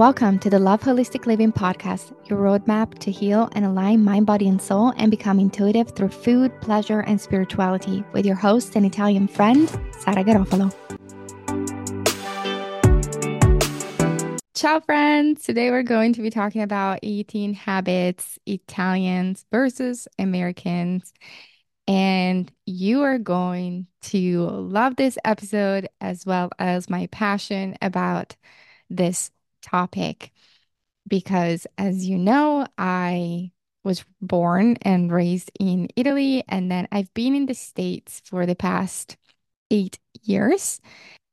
Welcome to the Love Holistic Living podcast, your roadmap to heal and align mind, body, and soul and become intuitive through food, pleasure, and spirituality with your host and Italian friend, Sara Garofalo. Ciao, friends. Today we're going to be talking about eating habits, Italians versus Americans. And you are going to love this episode as well as my passion about this topic because, as you know, I was born and raised in Italy, and then I've been in the States for the past eight years.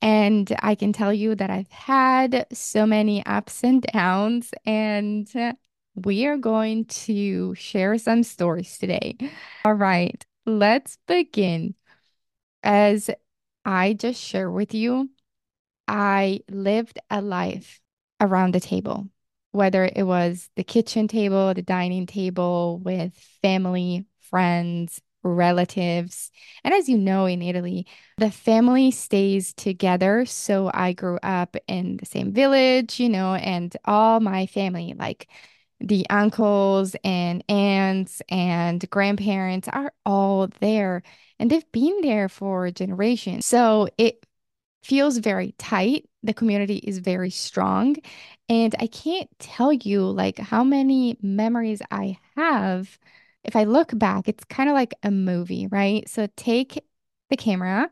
And I can tell you that I've had so many ups and downs, and we are going to share some stories today. All right, let's begin. As I just shared with you, I lived a life around the table, whether it was the kitchen table, the dining table with family, friends, relatives. And as you know, in Italy, the family stays together. So I grew up in the same village, you know, and all my family, like the uncles and aunts and grandparents, are all there. And they've been there for generations. So it feels very tight. The community is very strong. And I can't tell you like how many memories I have. If I look back, it's kind of like a movie, right? So take the camera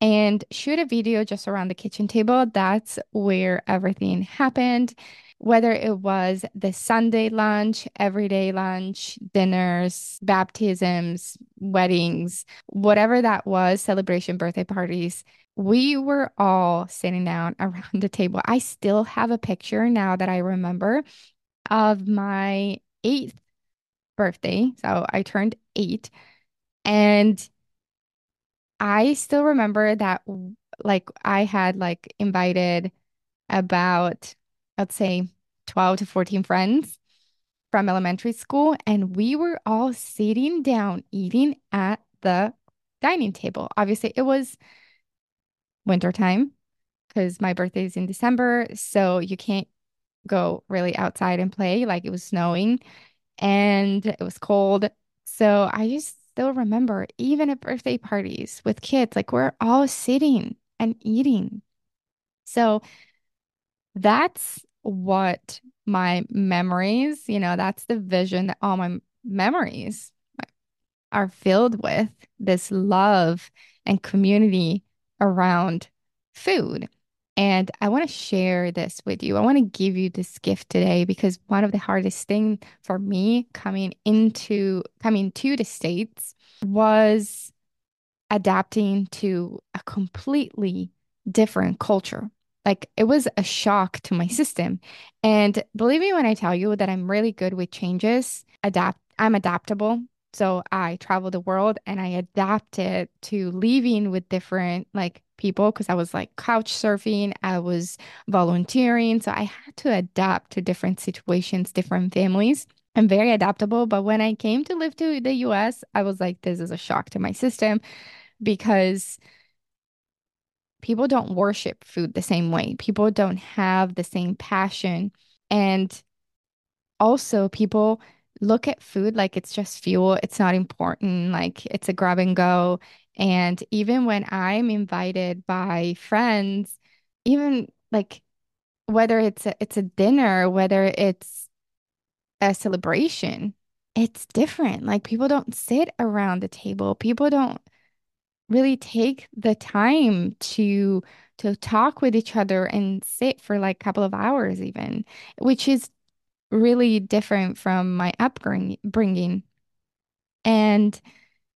and shoot a video just around the kitchen table. That's where everything happened. Whether it was the Sunday lunch, everyday lunch, dinners, baptisms, weddings, whatever that was, celebration, birthday parties, we were all sitting down around the table. I still have a picture now that I remember of my eighth birthday. So I turned eight. And I still remember that, like, I had like invited about, let's say, 12 to 14 friends from elementary school. And we were all sitting down eating at the dining table. Obviously, it was wintertime because my birthday is in December. So you can't go really outside and play. Like it was snowing and it was cold. So I just still remember, even at birthday parties with kids, like we're all sitting and eating. So that's what my memories, you know, that's the vision that all my memories are filled with this love and community around food. And I want to share this with you. I want to give you this gift today because one of the hardest thing for me coming into coming to the States was adapting to a completely different culture. Like it was a shock to my system. And believe me when I tell you that I'm really good with changes, adapt I'm adaptable. So I traveled the world and I adapted to living with different like people because I was like couch surfing, I was volunteering. So I had to adapt to different situations, different families. I'm very adaptable. But when I came to live to the US, I was like, this is a shock to my system because people don't worship food the same way. People don't have the same passion. And also, people look at food like it's just fuel. It's not important. Like it's a grab and go. And even when I'm invited by friends, even like whether it's a, it's a dinner, whether it's a celebration, it's different. Like people don't sit around the table. People don't really take the time to to talk with each other and sit for like a couple of hours even, which is really different from my upbringing. And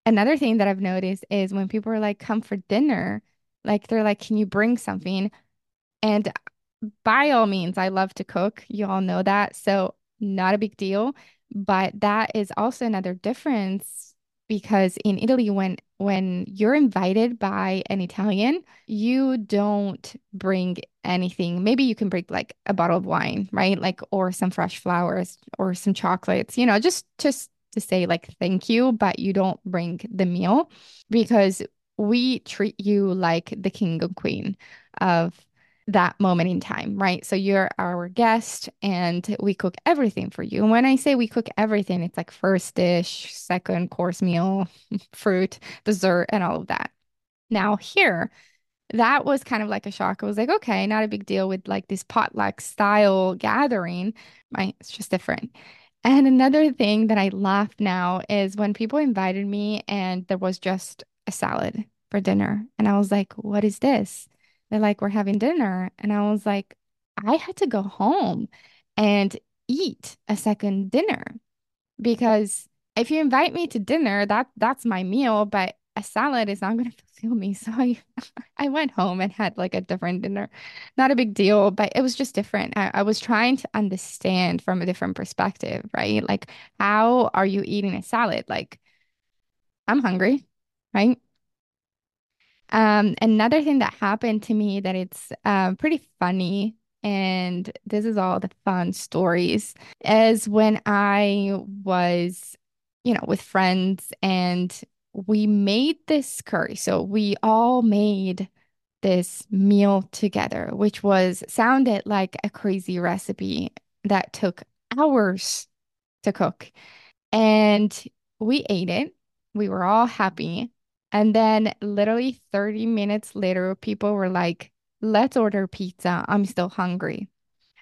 another thing that I've noticed is when people are like, come for dinner, like they're like, can you bring something? And by all means, I love to cook. You all know that. So, not a big deal. But that is also another difference because in Italy, when when you're invited by an Italian, you don't bring anything. Maybe you can bring like a bottle of wine, right? Like or some fresh flowers or some chocolates, you know, just just to say like thank you, but you don't bring the meal because we treat you like the king and queen of that moment in time, right? So you're our guest and we cook everything for you. And when I say we cook everything, it's like first dish, second course meal, fruit, dessert, and all of that. Now, here, that was kind of like a shock. I was like, okay, not a big deal with like this potluck style gathering. Right? It's just different. And another thing that I laugh now is when people invited me and there was just a salad for dinner. And I was like, what is this? They're like, we're having dinner. And I was like, I had to go home and eat a second dinner because if you invite me to dinner, that that's my meal, but a salad is not going to fulfill me. So I I went home and had like a different dinner. Not a big deal, but it was just different. I, I was trying to understand from a different perspective, right? Like, how are you eating a salad? Like, I'm hungry, right? Um, another thing that happened to me that it's uh, pretty funny, and this is all the fun stories, is when I was, you know, with friends and we made this curry. So we all made this meal together, which was sounded like a crazy recipe that took hours to cook. And we ate it. We were all happy. And then, literally 30 minutes later, people were like, let's order pizza. I'm still hungry.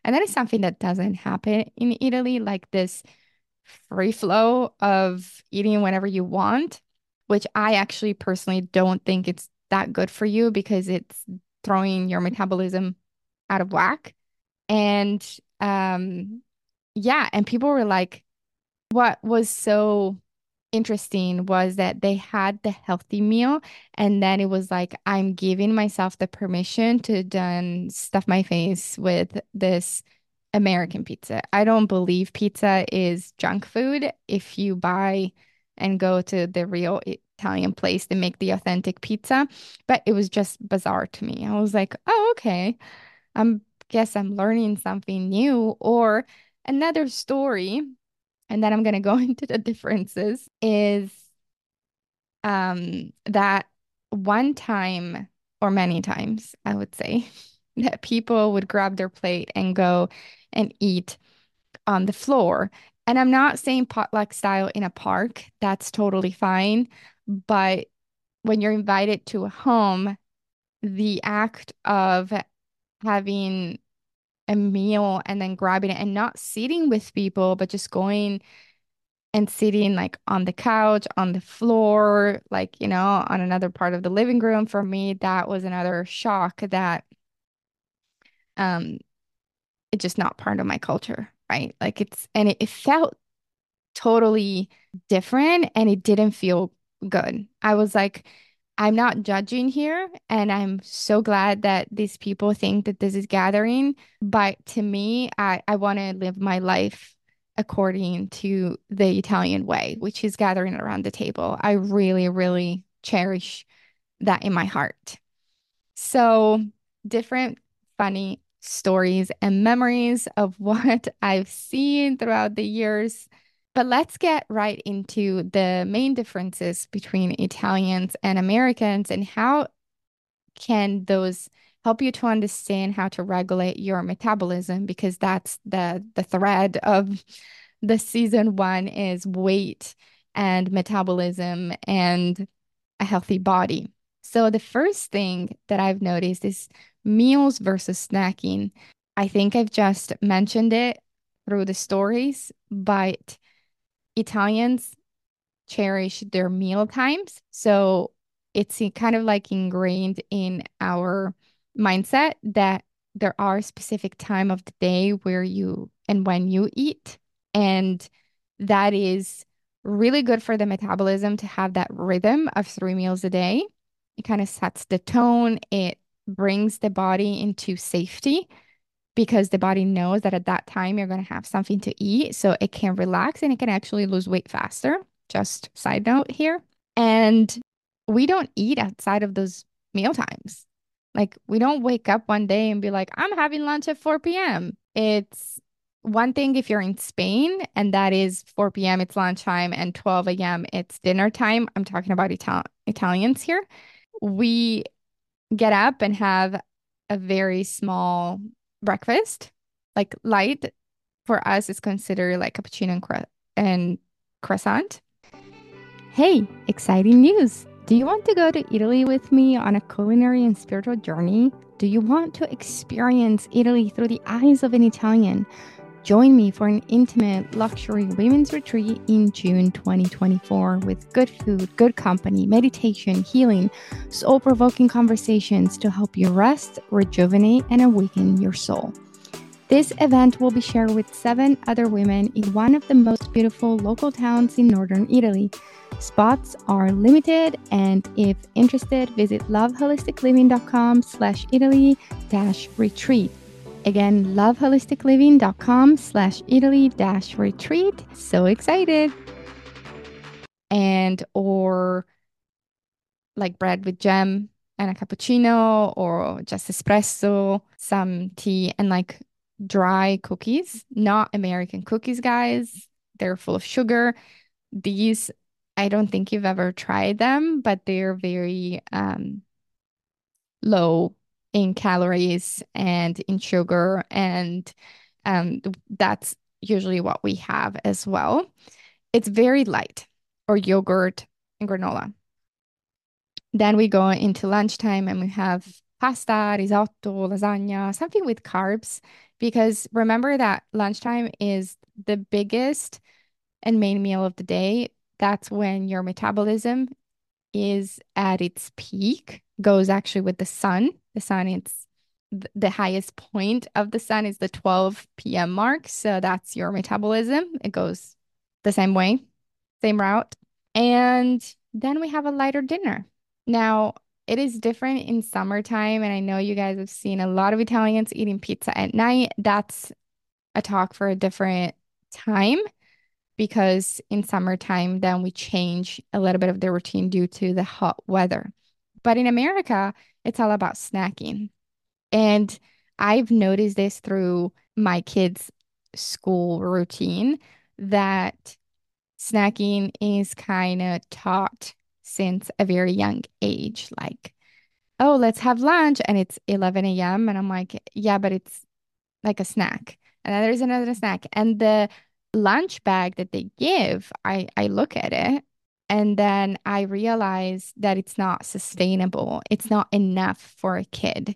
And that is something that doesn't happen in Italy, like this free flow of eating whenever you want, which I actually personally don't think it's that good for you because it's throwing your metabolism out of whack. And um, yeah, and people were like, what was so interesting was that they had the healthy meal and then it was like I'm giving myself the permission to then stuff my face with this American pizza. I don't believe pizza is junk food if you buy and go to the real Italian place to make the authentic pizza, but it was just bizarre to me. I was like, "Oh, okay. I'm guess I'm learning something new or another story and then I'm going to go into the differences, is um, that one time or many times, I would say, that people would grab their plate and go and eat on the floor. And I'm not saying potluck style in a park, that's totally fine. But when you're invited to a home, the act of having a meal and then grabbing it and not sitting with people, but just going and sitting like on the couch, on the floor, like, you know, on another part of the living room. For me, that was another shock that um it's just not part of my culture, right? Like it's and it, it felt totally different and it didn't feel good. I was like, I'm not judging here, and I'm so glad that these people think that this is gathering. But to me, I, I want to live my life according to the Italian way, which is gathering around the table. I really, really cherish that in my heart. So, different funny stories and memories of what I've seen throughout the years but let's get right into the main differences between Italians and Americans and how can those help you to understand how to regulate your metabolism because that's the the thread of the season one is weight and metabolism and a healthy body. So the first thing that I've noticed is meals versus snacking. I think I've just mentioned it through the stories, but Italians cherish their meal times. So it's kind of like ingrained in our mindset that there are specific time of the day where you and when you eat. And that is really good for the metabolism to have that rhythm of three meals a day. It kind of sets the tone. It brings the body into safety because the body knows that at that time you're going to have something to eat. So it can relax and it can actually lose weight faster. Just side note here. And we don't eat outside of those meal times. Like we don't wake up one day and be like, I'm having lunch at 4 p.m. It's one thing if you're in Spain and that is 4 p.m. it's lunchtime and 12 a.m. it's dinner time. I'm talking about Ital- Italians here. We get up and have a very small breakfast, like light for us is considered like cappuccino and, cro and croissant. Hey, exciting news! Do you want to go to Italy with me on a culinary and spiritual journey? Do you want to experience Italy through the eyes of an Italian? Join me for an intimate luxury women's retreat in June 2024 with good food, good company, meditation, healing, soul provoking conversations to help you rest, rejuvenate, and awaken your soul. This event will be shared with seven other women in one of the most beautiful local towns in northern Italy. Spots are limited, and if interested, visit loveholisticliving.com slash Italy dash retreat. Again, loveholisticliving.com slash Italy dash retreat. So excited. And or like bread with jam and a cappuccino or just espresso, some tea and like dry cookies, not American cookies, guys. They're full of sugar. These, I don't think you've ever tried them, but they're very um, low in calories and in sugar. And um, that's usually what we have as well. It's very light, or yogurt and granola. Then we go into lunchtime and we have pasta, risotto, lasagna, something with carbs. Because remember that lunchtime is the biggest and main meal of the day. That's when your metabolism is at its peak, goes actually with the sun. The sun, it's the highest point of the sun is the 12 p.m. mark. So that's your metabolism. It goes the same way, same route. And then we have a lighter dinner. Now, it is different in summertime. And I know you guys have seen a lot of Italians eating pizza at night. That's a talk for a different time because in summertime, then we change a little bit of the routine due to the hot weather. But in America, it's all about snacking. And I've noticed this through my kids' school routine that snacking is kind of taught since a very young age. Like, oh, let's have lunch. And it's 11 a.m. And I'm like, yeah, but it's like a snack. And then there's another snack. And the lunch bag that they give, I, I look at it and then I realize that it's not sustainable. It's not enough for a kid.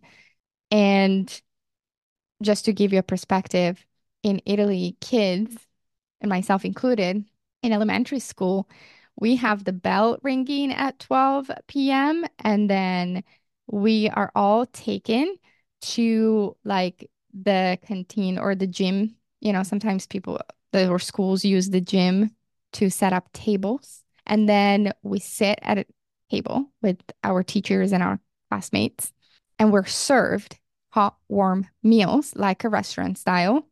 And just to give you a perspective, in Italy, kids, and myself included, in elementary school, we have the bell ringing at 12 p.m. and then we are all taken to like the canteen or the gym. You know, sometimes people or schools use the gym to set up tables. And then we sit at a table with our teachers and our classmates, and we're served hot, warm meals like a restaurant style.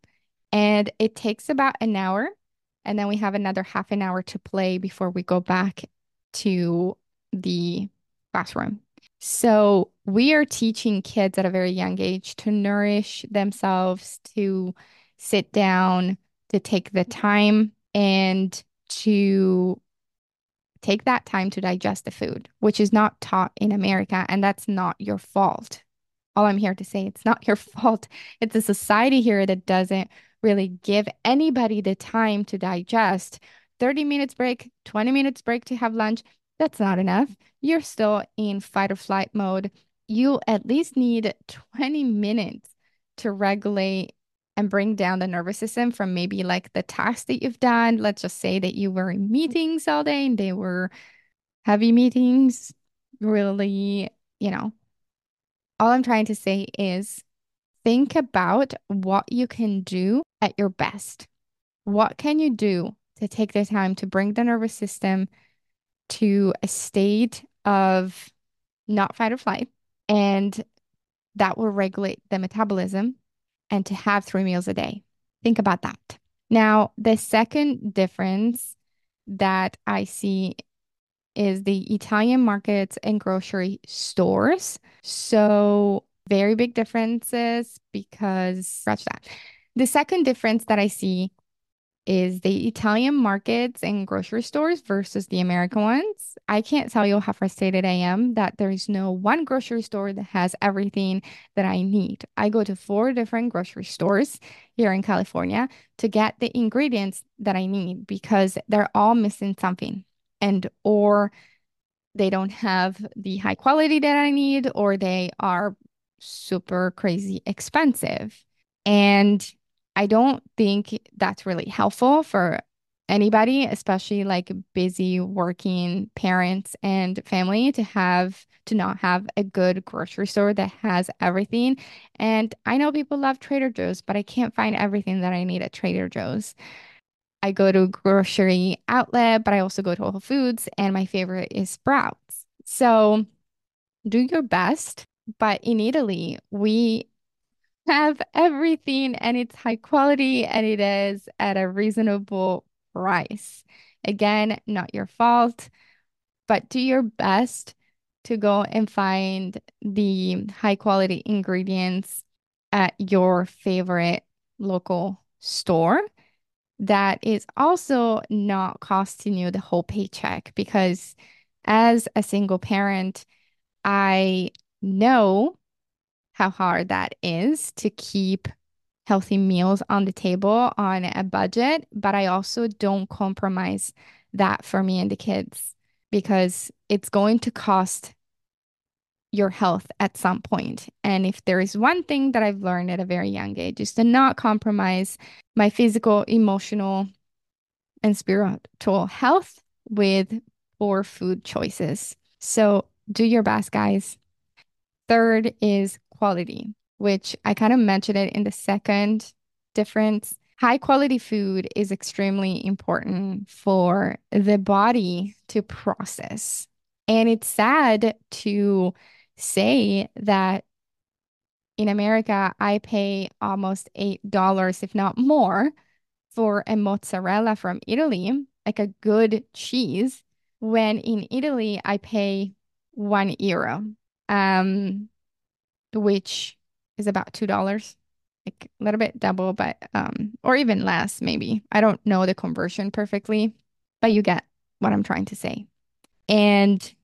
And it takes about an hour. And then we have another half an hour to play before we go back to the classroom. So we are teaching kids at a very young age to nourish themselves, to sit down, to take the time and to take that time to digest the food, which is not taught in America. And that's not your fault. All I'm here to say, it's not your fault. It's a society here that doesn't really give anybody the time to digest. 30 minutes break, 20 minutes break to have lunch. That's not enough. You're still in fight or flight mode. You at least need 20 minutes to regulate and bring down the nervous system from maybe like the tasks that you've done. Let's just say that you were in meetings all day and they were heavy meetings, really, you know. All I'm trying to say is think about what you can do at your best. What can you do to take the time to bring the nervous system to a state of not fight or flight? And that will regulate the metabolism and to have three meals a day. Think about that. Now, the second difference that I see is the Italian markets and grocery stores. So, very big differences because scratch that. The second difference that I see is the Italian markets and grocery stores versus the American ones. I can't tell you how frustrated I am that there is no one grocery store that has everything that I need. I go to four different grocery stores here in California to get the ingredients that I need because they're all missing something and or they don't have the high quality that I need or they are super crazy expensive. And I don't think that's really helpful for anybody, especially like busy working parents and family to have to not have a good grocery store that has everything. And I know people love Trader Joe's, but I can't find everything that I need at Trader Joe's. I go to grocery outlet, but I also go to Whole Foods, and my favorite is Sprouts. So do your best. But in Italy, we have everything and it's high quality and it is at a reasonable price. Again, not your fault, but do your best to go and find the high quality ingredients at your favorite local store that is also not costing you the whole paycheck because as a single parent, I know how hard that is to keep healthy meals on the table on a budget, but I also don't compromise that for me and the kids because it's going to cost your health at some point. And if there is one thing that I've learned at a very young age is to not compromise my physical, emotional, and spiritual health with poor food choices. So do your best, guys. Third is quality, which I kind of mentioned it in the second difference. High quality food is extremely important for the body to process. And it's sad to say that in America, I pay almost $8, if not more, for a mozzarella from Italy, like a good cheese, when in Italy, I pay one euro. Um, which is about two dollars, like a little bit double, but um, or even less maybe. I don't know the conversion perfectly, but you get what I'm trying to say. And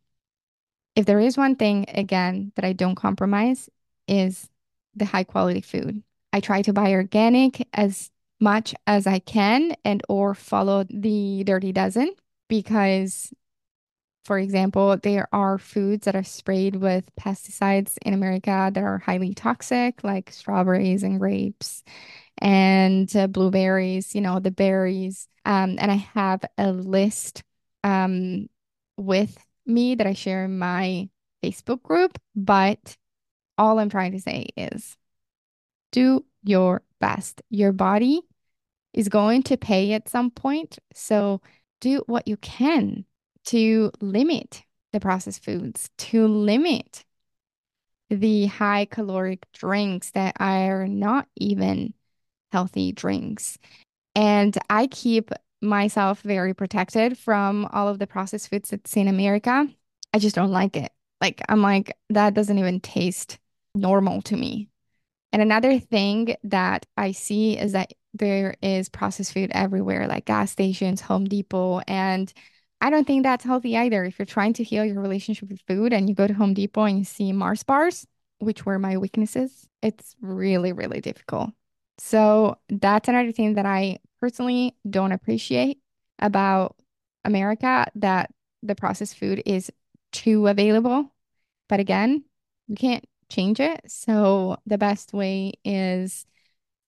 if there is one thing again that I don't compromise is the high quality food. I try to buy organic as much as I can and or follow the dirty dozen because for example, there are foods that are sprayed with pesticides in America that are highly toxic, like strawberries and grapes and uh, blueberries, you know, the berries. Um, and I have a list um, with me that I share in my Facebook group. But all I'm trying to say is do your best. Your body is going to pay at some point. So do what you can to limit the processed foods, to limit the high caloric drinks that are not even healthy drinks. And I keep myself very protected from all of the processed foods that's in America. I just don't like it. Like, I'm like, that doesn't even taste normal to me. And another thing that I see is that there is processed food everywhere, like gas stations, Home Depot, and I don't think that's healthy either. If you're trying to heal your relationship with food and you go to Home Depot and you see Mars bars, which were my weaknesses, it's really, really difficult. So that's another thing that I personally don't appreciate about America that the processed food is too available. But again, you can't change it. So the best way is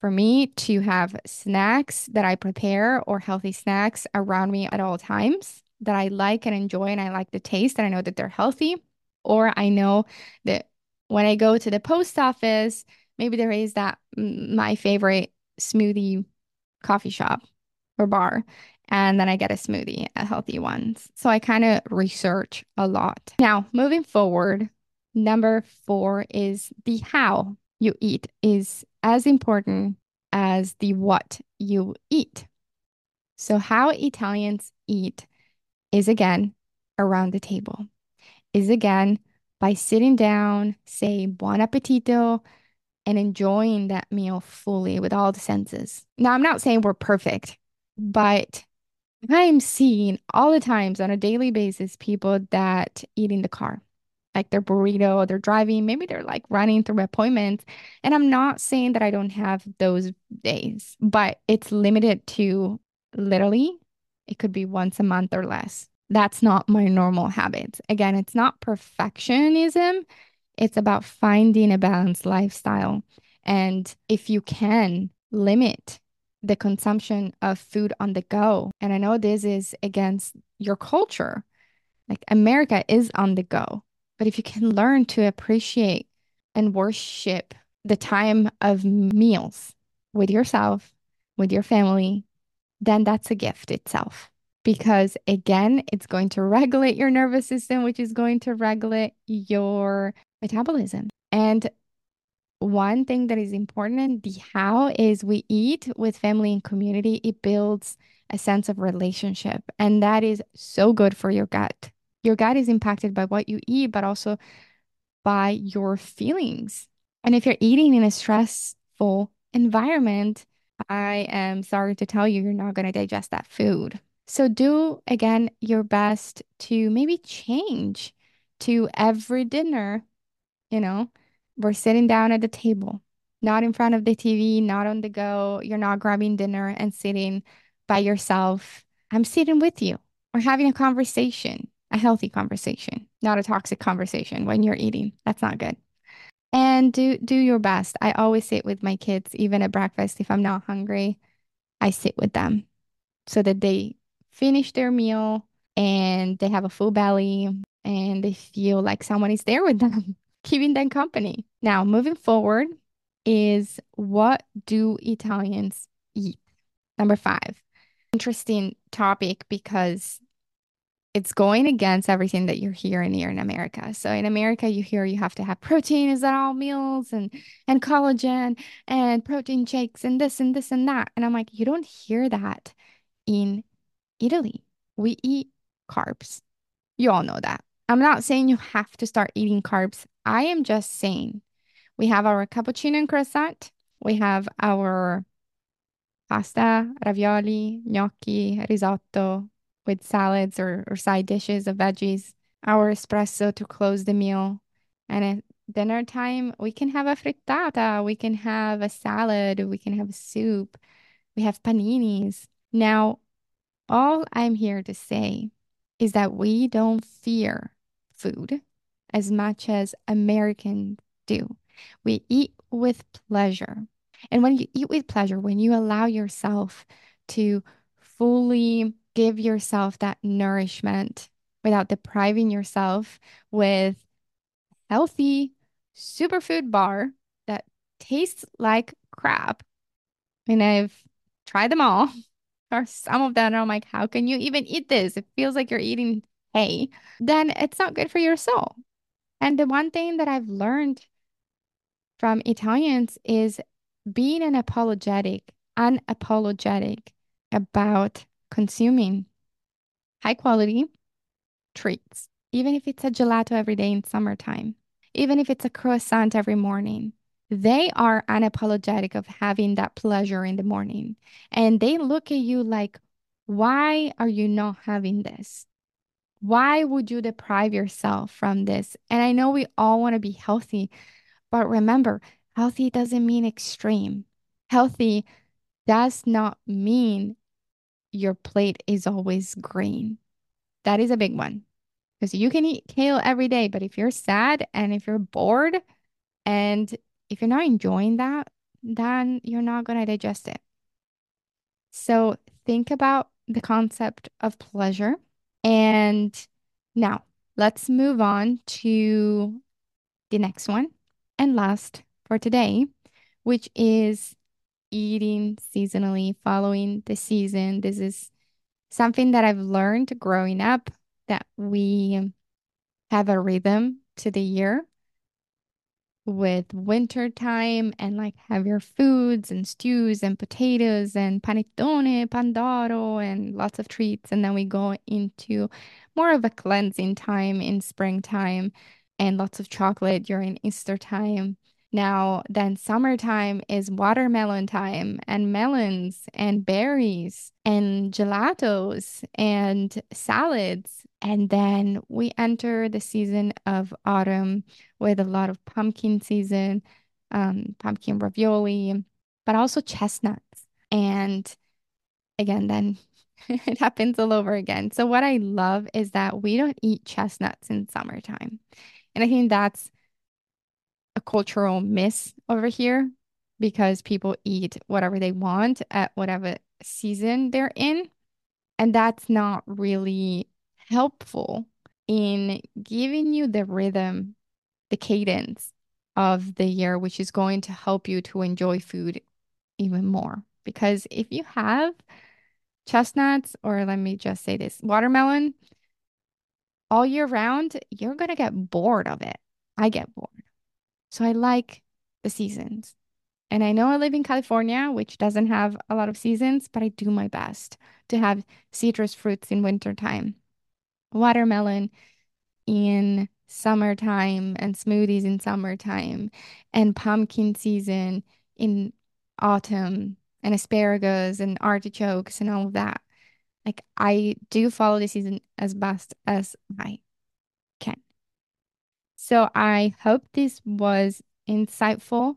for me to have snacks that I prepare or healthy snacks around me at all times that I like and enjoy and I like the taste and I know that they're healthy. Or I know that when I go to the post office, maybe there is that my favorite smoothie coffee shop or bar. And then I get a smoothie at Healthy Ones. So I kind of research a lot. Now, moving forward, number four is the how you eat is as important as the what you eat. So, how Italians eat is again around the table, is again by sitting down, say buon appetito, and enjoying that meal fully with all the senses. Now, I'm not saying we're perfect But I'm seeing all the times on a daily basis people that eat in the car, like their burrito, they're driving, maybe they're like running through appointments. And I'm not saying that I don't have those days, but it's limited to literally, it could be once a month or less. That's not my normal habits. Again, it's not perfectionism, it's about finding a balanced lifestyle. And if you can limit the consumption of food on the go. And I know this is against your culture. Like America is on the go. But if you can learn to appreciate and worship the time of meals with yourself, with your family, then that's a gift itself. Because again, it's going to regulate your nervous system, which is going to regulate your metabolism. And one thing that is important, the how is we eat with family and community. It builds a sense of relationship, and that is so good for your gut. Your gut is impacted by what you eat, but also by your feelings. And if you're eating in a stressful environment, I am sorry to tell you, you're not going to digest that food. So do again your best to maybe change to every dinner you know, we're sitting down at the table, not in front of the TV, not on the go. You're not grabbing dinner and sitting by yourself. I'm sitting with you. We're having a conversation, a healthy conversation, not a toxic conversation when you're eating. That's not good. And do do your best. I always sit with my kids, even at breakfast. If I'm not hungry, I sit with them so that they finish their meal and they have a full belly and they feel like someone is there with them keeping them company. Now, moving forward is what do Italians eat? Number five. Interesting topic because it's going against everything that you're hearing here in America. So in America, you hear you have to have protein is at all meals and and collagen and protein shakes and this and this and that. And I'm like, you don't hear that in Italy. We eat carbs. You all know that. I'm not saying you have to start eating carbs. I am just saying we have our cappuccino and croissant. We have our pasta, ravioli, gnocchi, risotto with salads or, or side dishes of veggies, our espresso to close the meal. And at dinner time, we can have a frittata, we can have a salad, we can have a soup, we have paninis. Now, all I'm here to say is that we don't fear food as much as Americans do. We eat with pleasure. And when you eat with pleasure, when you allow yourself to fully give yourself that nourishment without depriving yourself with healthy superfood bar that tastes like crap. And I've tried them all, or some of them. I'm like, how can you even eat this? It feels like you're eating hay. Then it's not good for your soul. And the one thing that I've learned from Italians is being an apologetic, unapologetic about consuming high quality treats, even if it's a gelato every day in summertime, even if it's a croissant every morning. They are unapologetic of having that pleasure in the morning. And they look at you like, why are you not having this? Why would you deprive yourself from this? And I know we all want to be healthy, but remember, healthy doesn't mean extreme. Healthy does not mean your plate is always green. That is a big one because you can eat kale every day, but if you're sad and if you're bored and if you're not enjoying that, then you're not going to digest it. So think about the concept of pleasure and now let's move on to the next one and last for today, which is eating seasonally, following the season. This is something that I've learned growing up that we have a rhythm to the year with winter time and like heavier foods and stews and potatoes and panettone, pandoro, and lots of treats. And then we go into more of a cleansing time in springtime and lots of chocolate during Easter time. Now, then summertime is watermelon time and melons and berries and gelatos and salads. And then we enter the season of autumn with a lot of pumpkin season, um, pumpkin ravioli, but also chestnuts. And again, then it happens all over again. So what I love is that we don't eat chestnuts in summertime. And I think that's a cultural miss over here because people eat whatever they want at whatever season they're in. And that's not really helpful in giving you the rhythm, the cadence of the year, which is going to help you to enjoy food even more. Because if you have chestnuts, or let me just say this, watermelon all year round, you're going to get bored of it. I get bored. So I like the seasons. And I know I live in California, which doesn't have a lot of seasons, but I do my best to have citrus fruits in wintertime, watermelon in summertime, and smoothies in summertime, and pumpkin season in autumn, and asparagus and artichokes and all of that. Like I do follow the season as best as I. So I hope this was insightful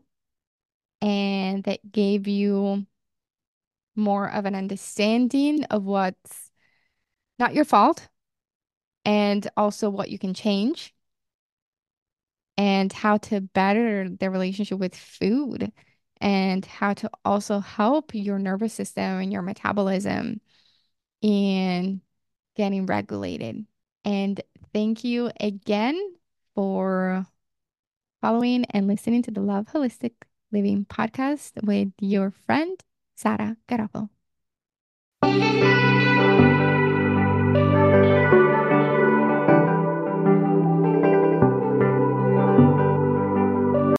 and that gave you more of an understanding of what's not your fault and also what you can change and how to better the relationship with food and how to also help your nervous system and your metabolism in getting regulated. And thank you again for following and listening to the Love Holistic Living podcast with your friend, Sara Garofalo.